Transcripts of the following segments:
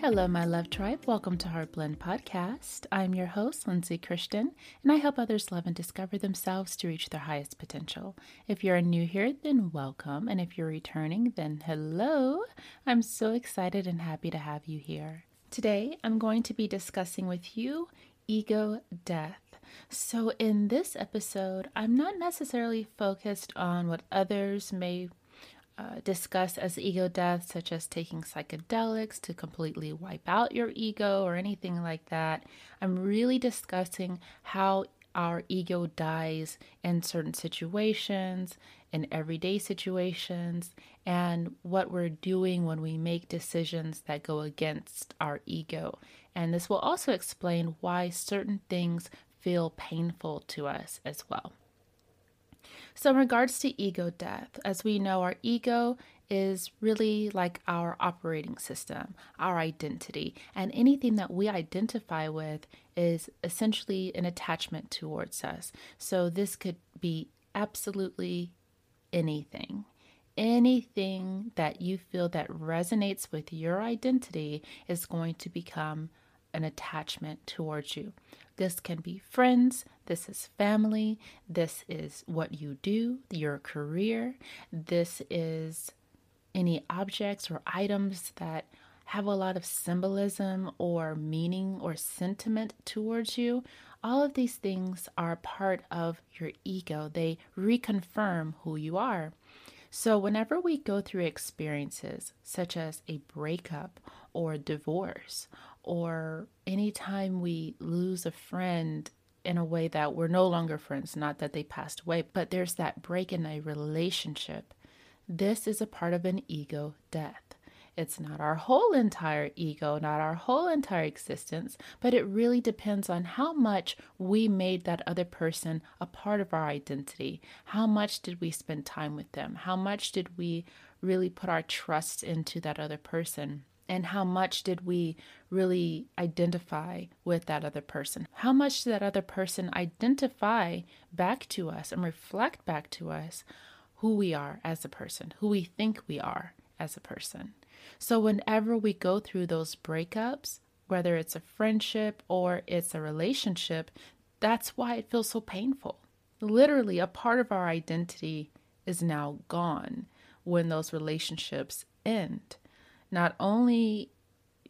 Hello, my love tribe. Welcome to Heartblend Podcast. I'm your host, Lindsay Christian, and I help others love and discover themselves to reach their highest potential. If you're new here, then welcome. And if you're returning, then hello. I'm so excited and happy to have you here. Today, I'm going to be discussing with you ego death. So, in this episode, I'm not necessarily focused on what others may uh, discuss as ego death, such as taking psychedelics to completely wipe out your ego or anything like that. I'm really discussing how our ego dies in certain situations, in everyday situations, and what we're doing when we make decisions that go against our ego. And this will also explain why certain things feel painful to us as well. So, in regards to ego death, as we know, our ego is really like our operating system, our identity, and anything that we identify with is essentially an attachment towards us. So, this could be absolutely anything. Anything that you feel that resonates with your identity is going to become an attachment towards you. This can be friends, this is family, this is what you do, your career, this is any objects or items that have a lot of symbolism or meaning or sentiment towards you. All of these things are part of your ego. They reconfirm who you are. So, whenever we go through experiences such as a breakup or divorce or anytime we lose a friend in a way that we're no longer friends, not that they passed away, but there's that break in a relationship. This is a part of an ego death. It's not our whole entire ego, not our whole entire existence, but it really depends on how much we made that other person a part of our identity. How much did we spend time with them? How much did we really put our trust into that other person? And how much did we really identify with that other person? How much did that other person identify back to us and reflect back to us who we are as a person, who we think we are as a person? So, whenever we go through those breakups, whether it's a friendship or it's a relationship, that's why it feels so painful. Literally, a part of our identity is now gone when those relationships end not only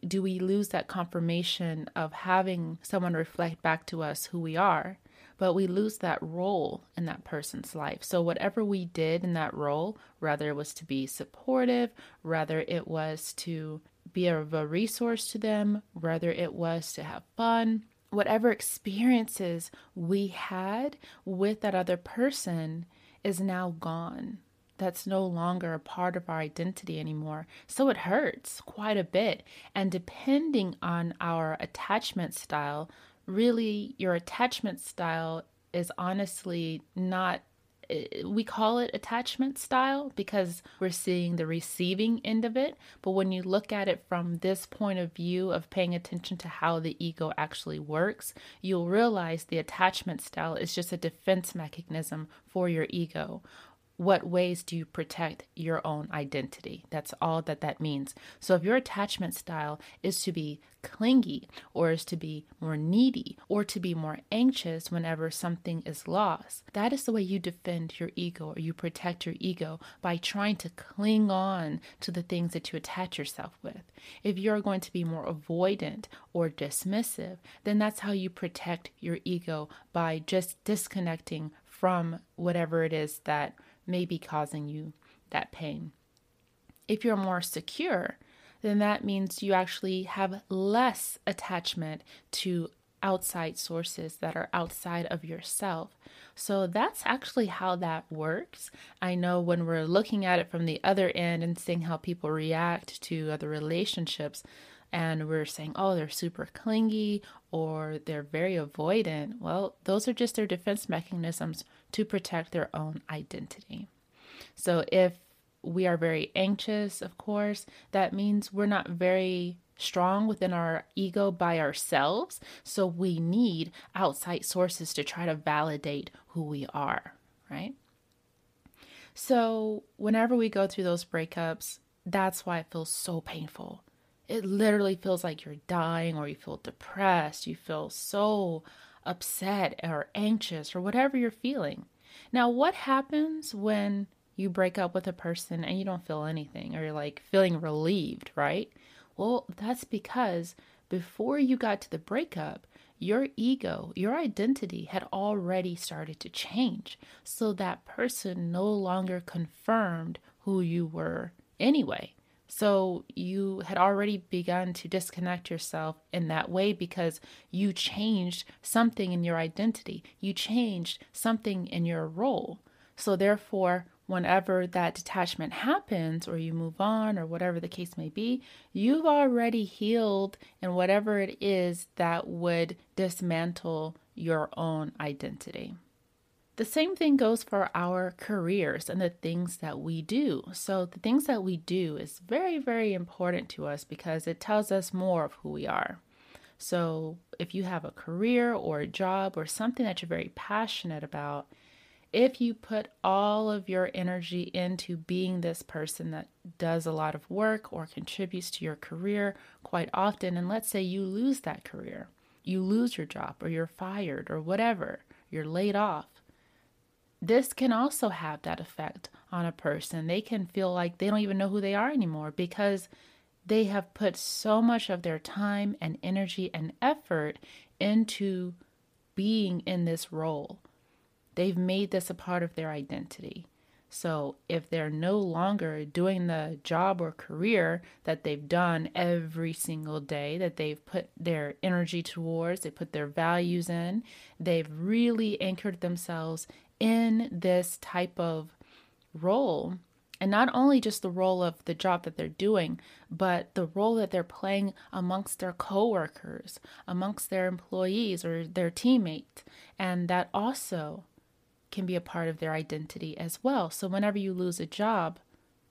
do we lose that confirmation of having someone reflect back to us who we are, but we lose that role in that person's life. So, whatever we did in that role, whether it was to be supportive, whether it was to be of a resource to them, whether it was to have fun, whatever experiences we had with that other person is now gone that's no longer a part of our identity anymore. So it hurts quite a bit. And depending on our attachment style, really, your attachment style is honestly not eh, we call it attachment style because we're seeing the receiving end of it. But when you look at it from this point of view of paying attention to how the ego actually works, you'll realize the attachment style is just a defense mechanism for your ego what ways do you protect your own identity? That's all that that means. So if your attachment style is to be clingy or is to be more needy or to be more anxious whenever something is lost, that is the way you defend your ego or you protect your ego by trying to cling on to the things that you attach yourself with. If you're going to be more avoidant or dismissive, then that's how you protect your ego by just disconnecting from whatever it is that may be causing you that pain. If you're more secure, then that means you actually have less attachment to outside sources that are outside of yourself. So that's actually how that works. I know when we're looking at it from the other end and seeing how people react to other relationships, and we're saying, oh, they're super clingy or they're very avoidant. Well, those are just their defense mechanisms to protect their own identity. So if we are very anxious, of course, that means we're not very strong within our ego by ourselves. So we need outside sources to try to validate who we are, right? So whenever we go through those breakups, that's why it feels so painful. It literally feels like you're dying, or you feel depressed, you feel so upset or anxious, or whatever you're feeling. Now, what happens when you break up with a person and you don't feel anything, or you're like feeling relieved, right? Well, that's because before you got to the breakup, your ego, your identity had already started to change. So that person no longer confirmed who you were anyway. So you had already begun to disconnect yourself in that way because you changed something in your identity. You changed something in your role. So therefore, whenever that detachment happens or you move on or whatever the case may be, you've already healed in whatever it is that would dismantle your own identity. The same thing goes for our careers and the things that we do. So, the things that we do is very, very important to us because it tells us more of who we are. So, if you have a career or a job or something that you're very passionate about, if you put all of your energy into being this person that does a lot of work or contributes to your career quite often, and let's say you lose that career, you lose your job, or you're fired, or whatever, you're laid off, this can also have that effect on a person. They can feel like they don't even know who they are anymore because they have put so much of their time and energy and effort into being in this role They've made this a part of their identity. So if they're no longer doing the job or career that they've done every single day, that they've put their energy towards, they put their values in, they've really anchored themselves in this type of role. And not only just the role of the job that they're doing, but the role that they're playing amongst their coworkers, amongst their employees or their teammates. And that also can be a part of their identity as well. So whenever you lose a job,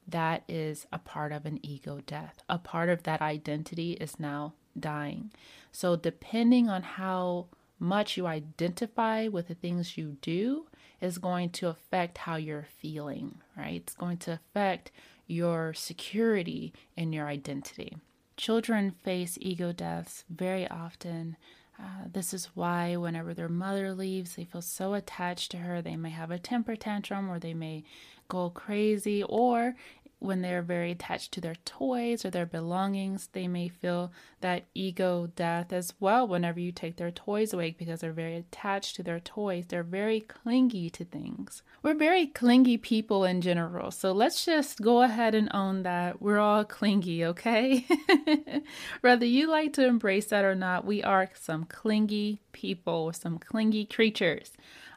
that is a part of an ego death. A part of that identity is now dying. So depending on how much you identify with the things you do is going to affect how you're feeling, right? It's going to affect your security and your identity. Children face ego deaths very often uh, this is why, whenever their mother leaves, they feel so attached to her. They may have a temper tantrum or they may go crazy, or when they're very attached to their toys or their belongings, they may feel that ego death as well whenever you take their toys away because they're very attached to their toys. They're very clingy to things. We're very clingy people in general. So let's just go ahead and own that. We're all clingy, okay? Whether you like to embrace that or not, we are some clingy people, some clingy creatures.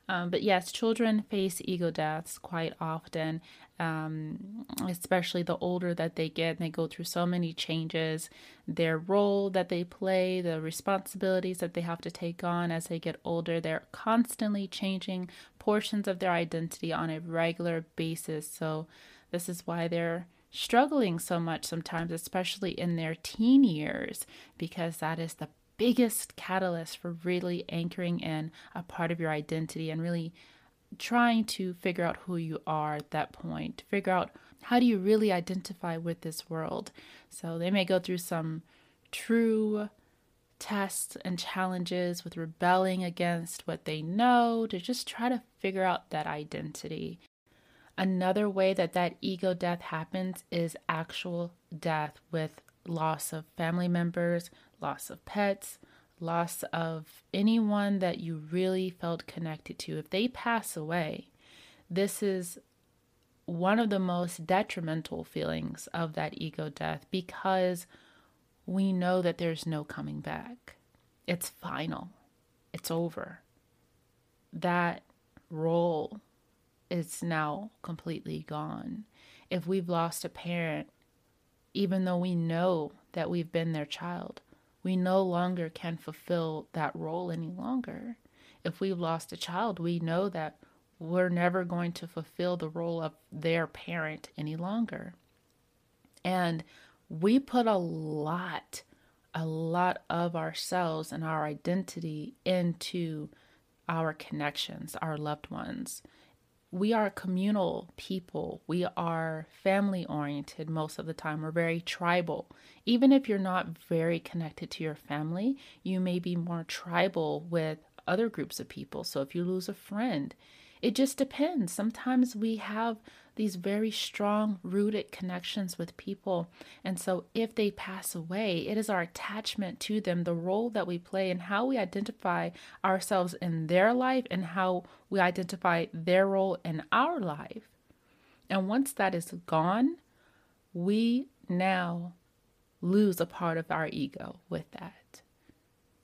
Um, but yes, children face ego deaths quite often, um, especially the older that they get. and They go through so many changes. Their role that they play, the responsibilities that they have to take on as they get older, they're constantly changing portions of their identity on a regular basis. So, this is why they're struggling so much sometimes, especially in their teen years, because that is the biggest catalyst for really anchoring in a part of your identity and really trying to figure out who you are at that point, figure out how do you really identify with this world. So they may go through some true tests and challenges with rebelling against what they know to just try to figure out that identity. Another way that that ego death happens is actual death with loss of family members, loss of pets, loss of anyone that you really felt connected to, if they pass away, this is one of the most detrimental feelings of that ego death because we know that there's no coming back. It's final. it's over. That role is now completely gone. If we've lost a parent, even though we know that we've been their child, we no longer can fulfill that role any longer. If we've lost a child, we know that we're never going to fulfill the role of their parent any longer. And we put a lot, a lot of ourselves and our identity into our connections, our loved ones. We are communal people. We are family oriented most of the time. We're very tribal. Even if you're not very connected to your family, you may be more tribal with other groups of people. So if you lose a friend, it just depends. Sometimes we have these very strong rooted connections with people. And so if they pass away, it is our attachment to them, the role that we play, and how we identify ourselves in their life and how we identify their role in our life. And once that is gone, we now lose a part of our ego with that.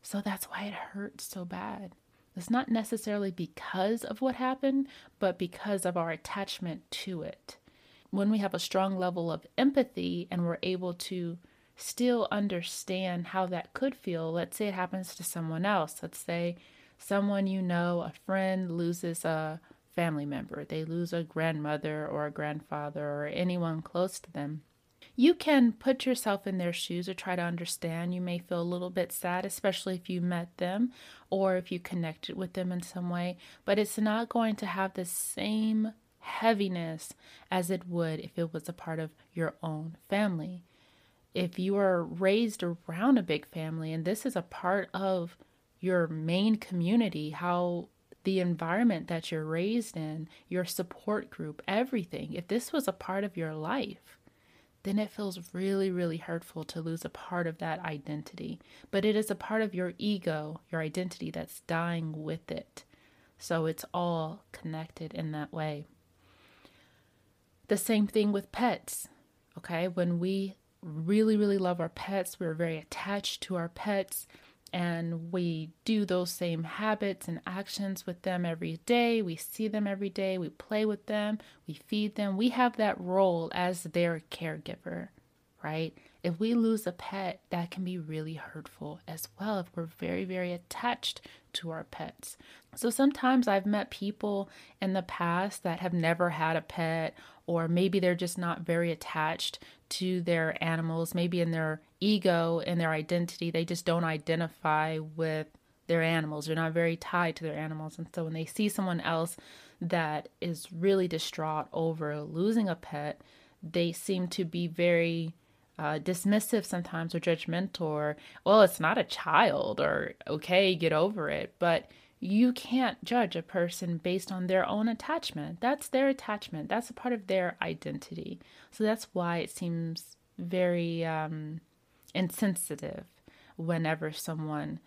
So that's why it hurts so bad. It's not necessarily because of what happened, but because of our attachment to it. When we have a strong level of empathy and we're able to still understand how that could feel, let's say it happens to someone else. Let's say someone you know, a friend, loses a family member, they lose a grandmother or a grandfather or anyone close to them you can put yourself in their shoes or try to understand. You may feel a little bit sad, especially if you met them or if you connected with them in some way, but it's not going to have the same heaviness as it would if it was a part of your own family. If you are raised around a big family and this is a part of your main community, how the environment that you're raised in, your support group, everything, if this was a part of your life, then it feels really, really hurtful to lose a part of that identity. But it is a part of your ego, your identity, that's dying with it. So it's all connected in that way. The same thing with pets. Okay, when we really, really love our pets, we're very attached to our pets and we do those same habits and actions with them every day. We see them every day. We play with them. We feed them. We have that role as their caregiver, right? If we lose a pet, that can be really hurtful as well if we're very, very attached to our pets. So sometimes I've met people in the past that have never had a pet, or maybe they're just not very attached to their animals, maybe in their ego and their identity, they just don't identify with their animals. They're not very tied to their animals. And so when they see someone else that is really distraught over losing a pet, they seem to be very uh, dismissive sometimes or judgmental or, well, it's not a child or okay, get over it. But you can't judge a person based on their own attachment. That's their attachment. That's a part of their identity. So that's why it seems very um, insensitive whenever someone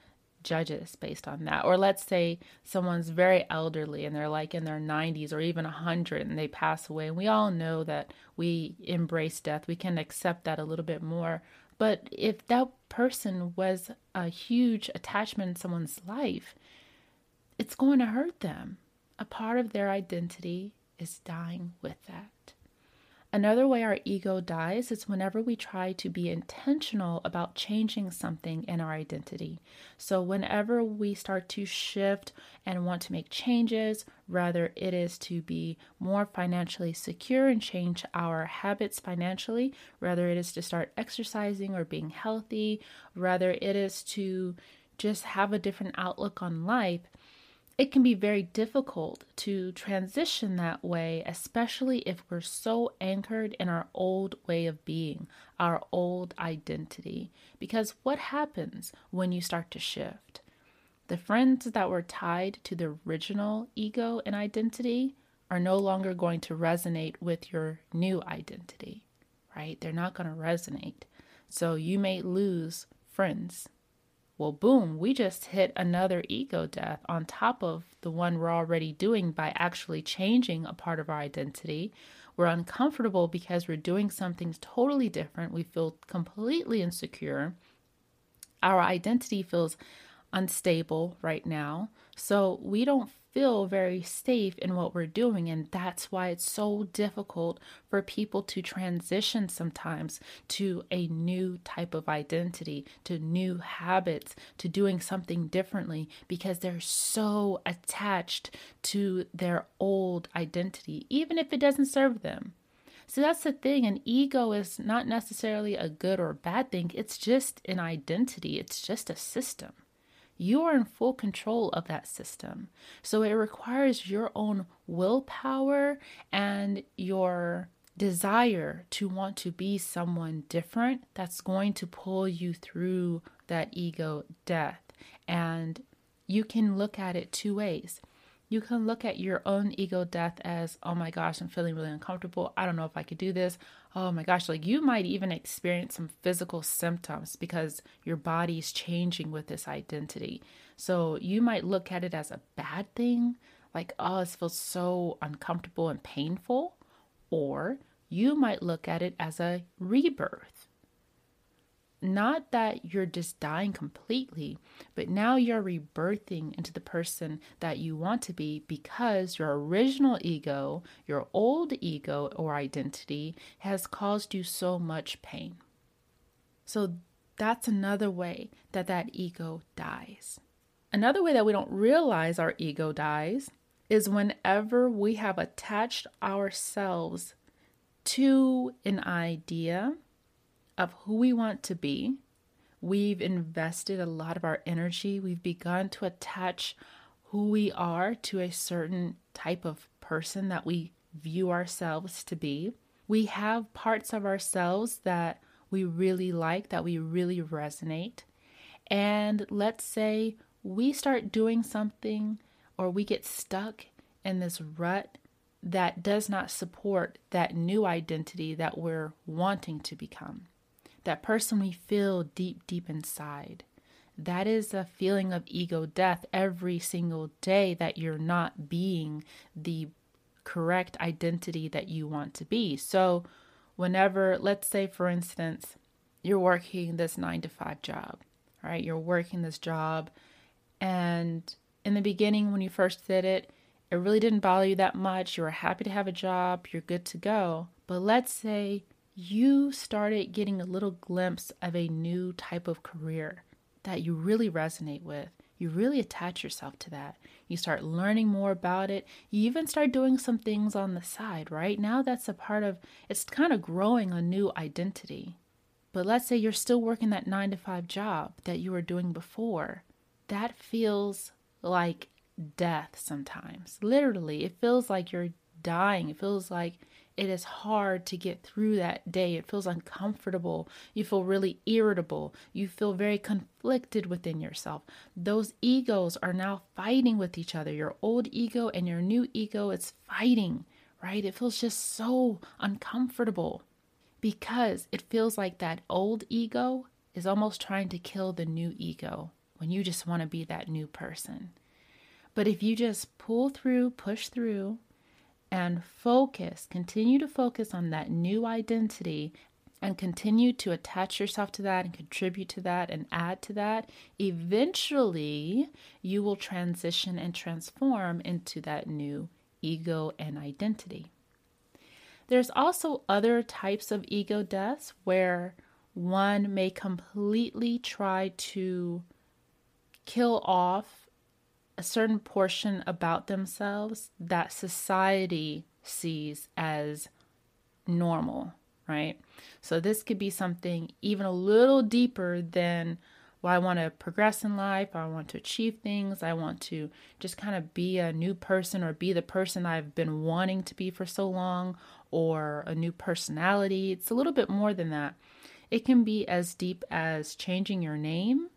judges based on that. Or let's say someone's very elderly and they're like in their 90s or even 100 and they pass away. And we all know that we embrace death, we can accept that a little bit more. But if that person was a huge attachment in someone's life, it's going to hurt them. A part of their identity is dying with that. Another way our ego dies is whenever we try to be intentional about changing something in our identity. So, whenever we start to shift and want to make changes, rather it is to be more financially secure and change our habits financially, rather it is to start exercising or being healthy, rather it is to just have a different outlook on life it can be very difficult to transition that way, especially if we're so anchored in our old way of being, our old identity. Because what happens when you start to shift? The friends that were tied to the original ego and identity are no longer going to resonate with your new identity, right? They're not going to resonate. So you may lose friends well, boom, we just hit another ego death on top of the one we're already doing by actually changing a part of our identity. We're uncomfortable because we're doing something totally different. We feel completely insecure. Our identity feels unstable right now. So we don't feel very safe in what we're doing. And that's why it's so difficult for people to transition sometimes to a new type of identity, to new habits, to doing something differently because they're so attached to their old identity, even if it doesn't serve them. So that's the thing. An ego is not necessarily a good or bad thing, it's just an identity, it's just a system you are in full control of that system. So it requires your own willpower and your desire to want to be someone different that's going to pull you through that ego death. And you can look at it two ways you can look at your own ego death as, oh my gosh, I'm feeling really uncomfortable. I don't know if I could do this. Oh my gosh, like you might even experience some physical symptoms because your body's changing with this identity. So you might look at it as a bad thing, like, oh, it feels so uncomfortable and painful. Or you might look at it as a rebirth not that you're just dying completely, but now you're rebirthing into the person that you want to be because your original ego, your old ego or identity, has caused you so much pain. So that's another way that that ego dies. Another way that we don't realize our ego dies is whenever we have attached ourselves to an idea of who we want to be. We've invested a lot of our energy. We've begun to attach who we are to a certain type of person that we view ourselves to be. We have parts of ourselves that we really like, that we really resonate. And let's say we start doing something or we get stuck in this rut that does not support that new identity that we're wanting to become that person we feel deep, deep inside. That is a feeling of ego death every single day that you're not being the correct identity that you want to be. So, whenever, let's say, for instance, you're working this nine to five job, right? You're working this job, and in the beginning, when you first did it, it really didn't bother you that much. You were happy to have a job, you're good to go. But let's say you started getting a little glimpse of a new type of career that you really resonate with. You really attach yourself to that. You start learning more about it. You even start doing some things on the side, right? Now that's a part of it's kind of growing a new identity. But let's say you're still working that nine to five job that you were doing before. That feels like death sometimes. Literally, it feels like you're dying. It feels like it is hard to get through that day. It feels uncomfortable. You feel really irritable. You feel very conflicted within yourself. Those egos are now fighting with each other. Your old ego and your new ego is fighting, right? It feels just so uncomfortable because it feels like that old ego is almost trying to kill the new ego when you just want to be that new person. But if you just pull through, push through, and focus, continue to focus on that new identity and continue to attach yourself to that and contribute to that and add to that, eventually you will transition and transform into that new ego and identity. There's also other types of ego deaths where one may completely try to kill off a certain portion about themselves that society sees as normal, right? So this could be something even a little deeper than well, I want to progress in life, I want to achieve things, I want to just kind of be a new person or be the person I've been wanting to be for so long, or a new personality. It's a little bit more than that. It can be as deep as changing your name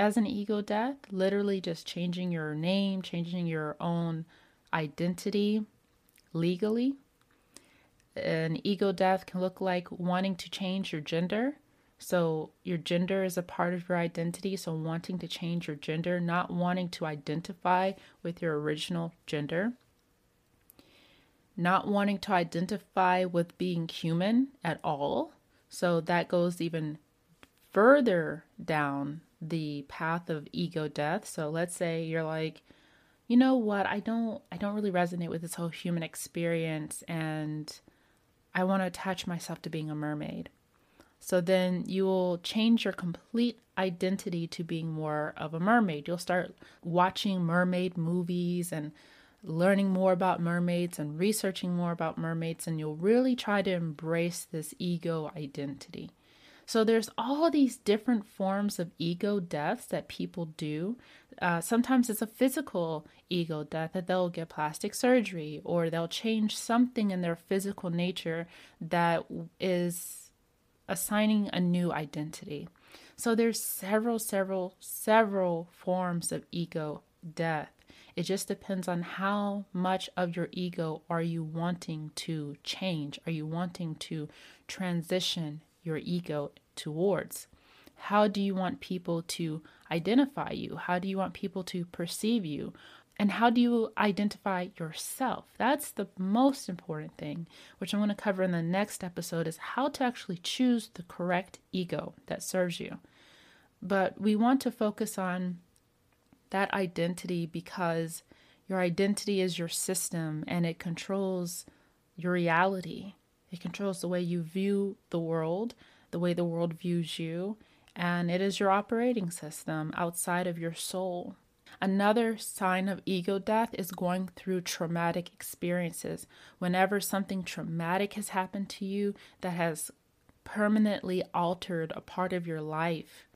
as an ego death, literally just changing your name, changing your own identity legally. An ego death can look like wanting to change your gender. So, your gender is a part of your identity. So, wanting to change your gender, not wanting to identify with your original gender, not wanting to identify with being human at all. So, that goes even further down the path of ego death. So let's say you're like, you know what, I don't I don't really resonate with this whole human experience and I want to attach myself to being a mermaid. So then you will change your complete identity to being more of a mermaid. You'll start watching mermaid movies and learning more about mermaids and researching more about mermaids, and you'll really try to embrace this ego identity. So there's all these different forms of ego deaths that people do. Uh, sometimes it's a physical ego death that they'll get plastic surgery or they'll change something in their physical nature that is assigning a new identity. So there's several, several, several forms of ego death. It just depends on how much of your ego are you wanting to change? Are you wanting to transition your ego towards? How do you want people to identify you? How do you want people to perceive you? And how do you identify yourself? That's the most important thing, which I'm going to cover in the next episode is how to actually choose the correct ego that serves you. But we want to focus on that identity because your identity is your system and it controls your reality. It controls the way you view the world, the way the world views you, and it is your operating system outside of your soul. Another sign of ego death is going through traumatic experiences. Whenever something traumatic has happened to you that has permanently altered a part of your life,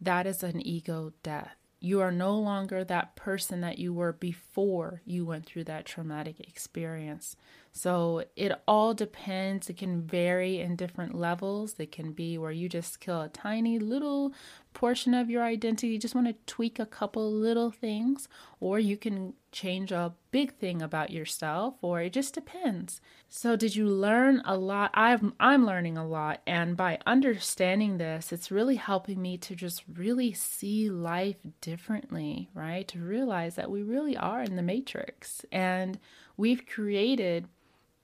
that is an ego death. You are no longer that person that you were before you went through that traumatic experience. So it all depends. It can vary in different levels. It can be where you just kill a tiny little portion of your identity. You just want to tweak a couple little things, or you can change a big thing about yourself, or it just depends. So did you learn a lot? I'm I'm learning a lot, and by understanding this, it's really helping me to just really see life differently, right? To realize that we really are in the matrix and we've created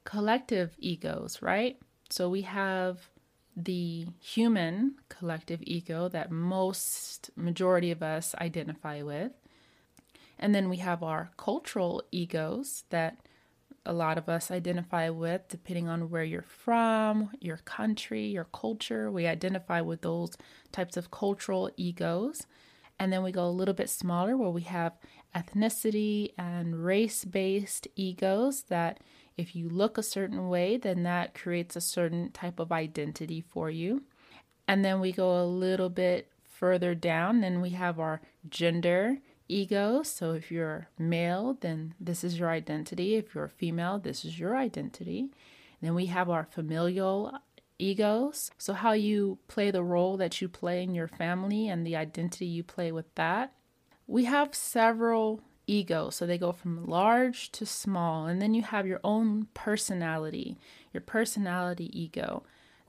collective egos, right? So we have the human collective ego that most majority of us identify with. And then we have our cultural egos that a lot of us identify with, depending on where you're from, your country, your culture. We identify with those types of cultural egos. And then we go a little bit smaller where we have ethnicity and race based egos that if you look a certain way, then that creates a certain type of identity for you. And then we go a little bit further down, then we have our gender ego. So if you're male, then this is your identity. If you're female, this is your identity. Then we have our familial egos. So, how you play the role that you play in your family and the identity you play with that. We have several ego. So they go from large to small. And then you have your own personality, your personality ego.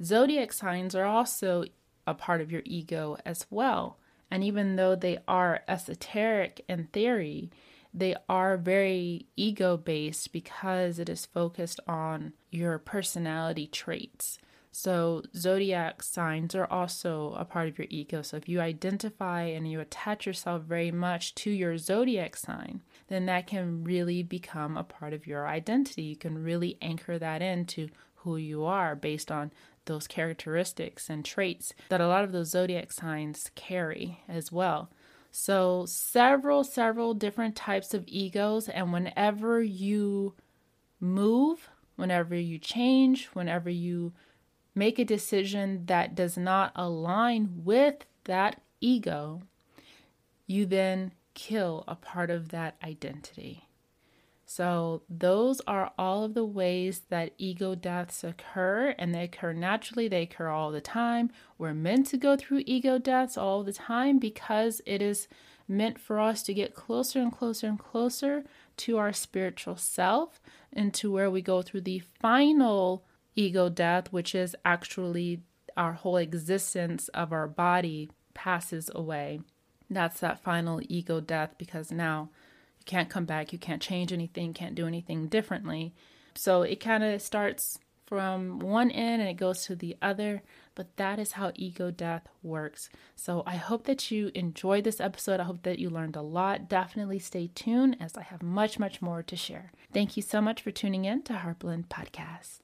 Zodiac signs are also a part of your ego as well. And even though they are esoteric in theory, they are very ego based because it is focused on your personality traits. So, zodiac signs are also a part of your ego. So, if you identify and you attach yourself very much to your zodiac sign, then that can really become a part of your identity. You can really anchor that into who you are based on those characteristics and traits that a lot of those zodiac signs carry as well. So, several, several different types of egos, and whenever you move, whenever you change, whenever you make a decision that does not align with that ego, you then kill a part of that identity. So, those are all of the ways that ego deaths occur, and they occur naturally, they occur all the time. We're meant to go through ego deaths all the time because it is meant for us to get closer and closer and closer to our spiritual self and to where we go through the final ego death, which is actually our whole existence of our body passes away. That's that final ego death because now you can't come back, you can't change anything, can't do anything differently. So it kind of starts from one end and it goes to the other, but that is how ego death works. So I hope that you enjoyed this episode. I hope that you learned a lot. Definitely stay tuned as I have much, much more to share. Thank you so much for tuning in to Heartblend Podcast.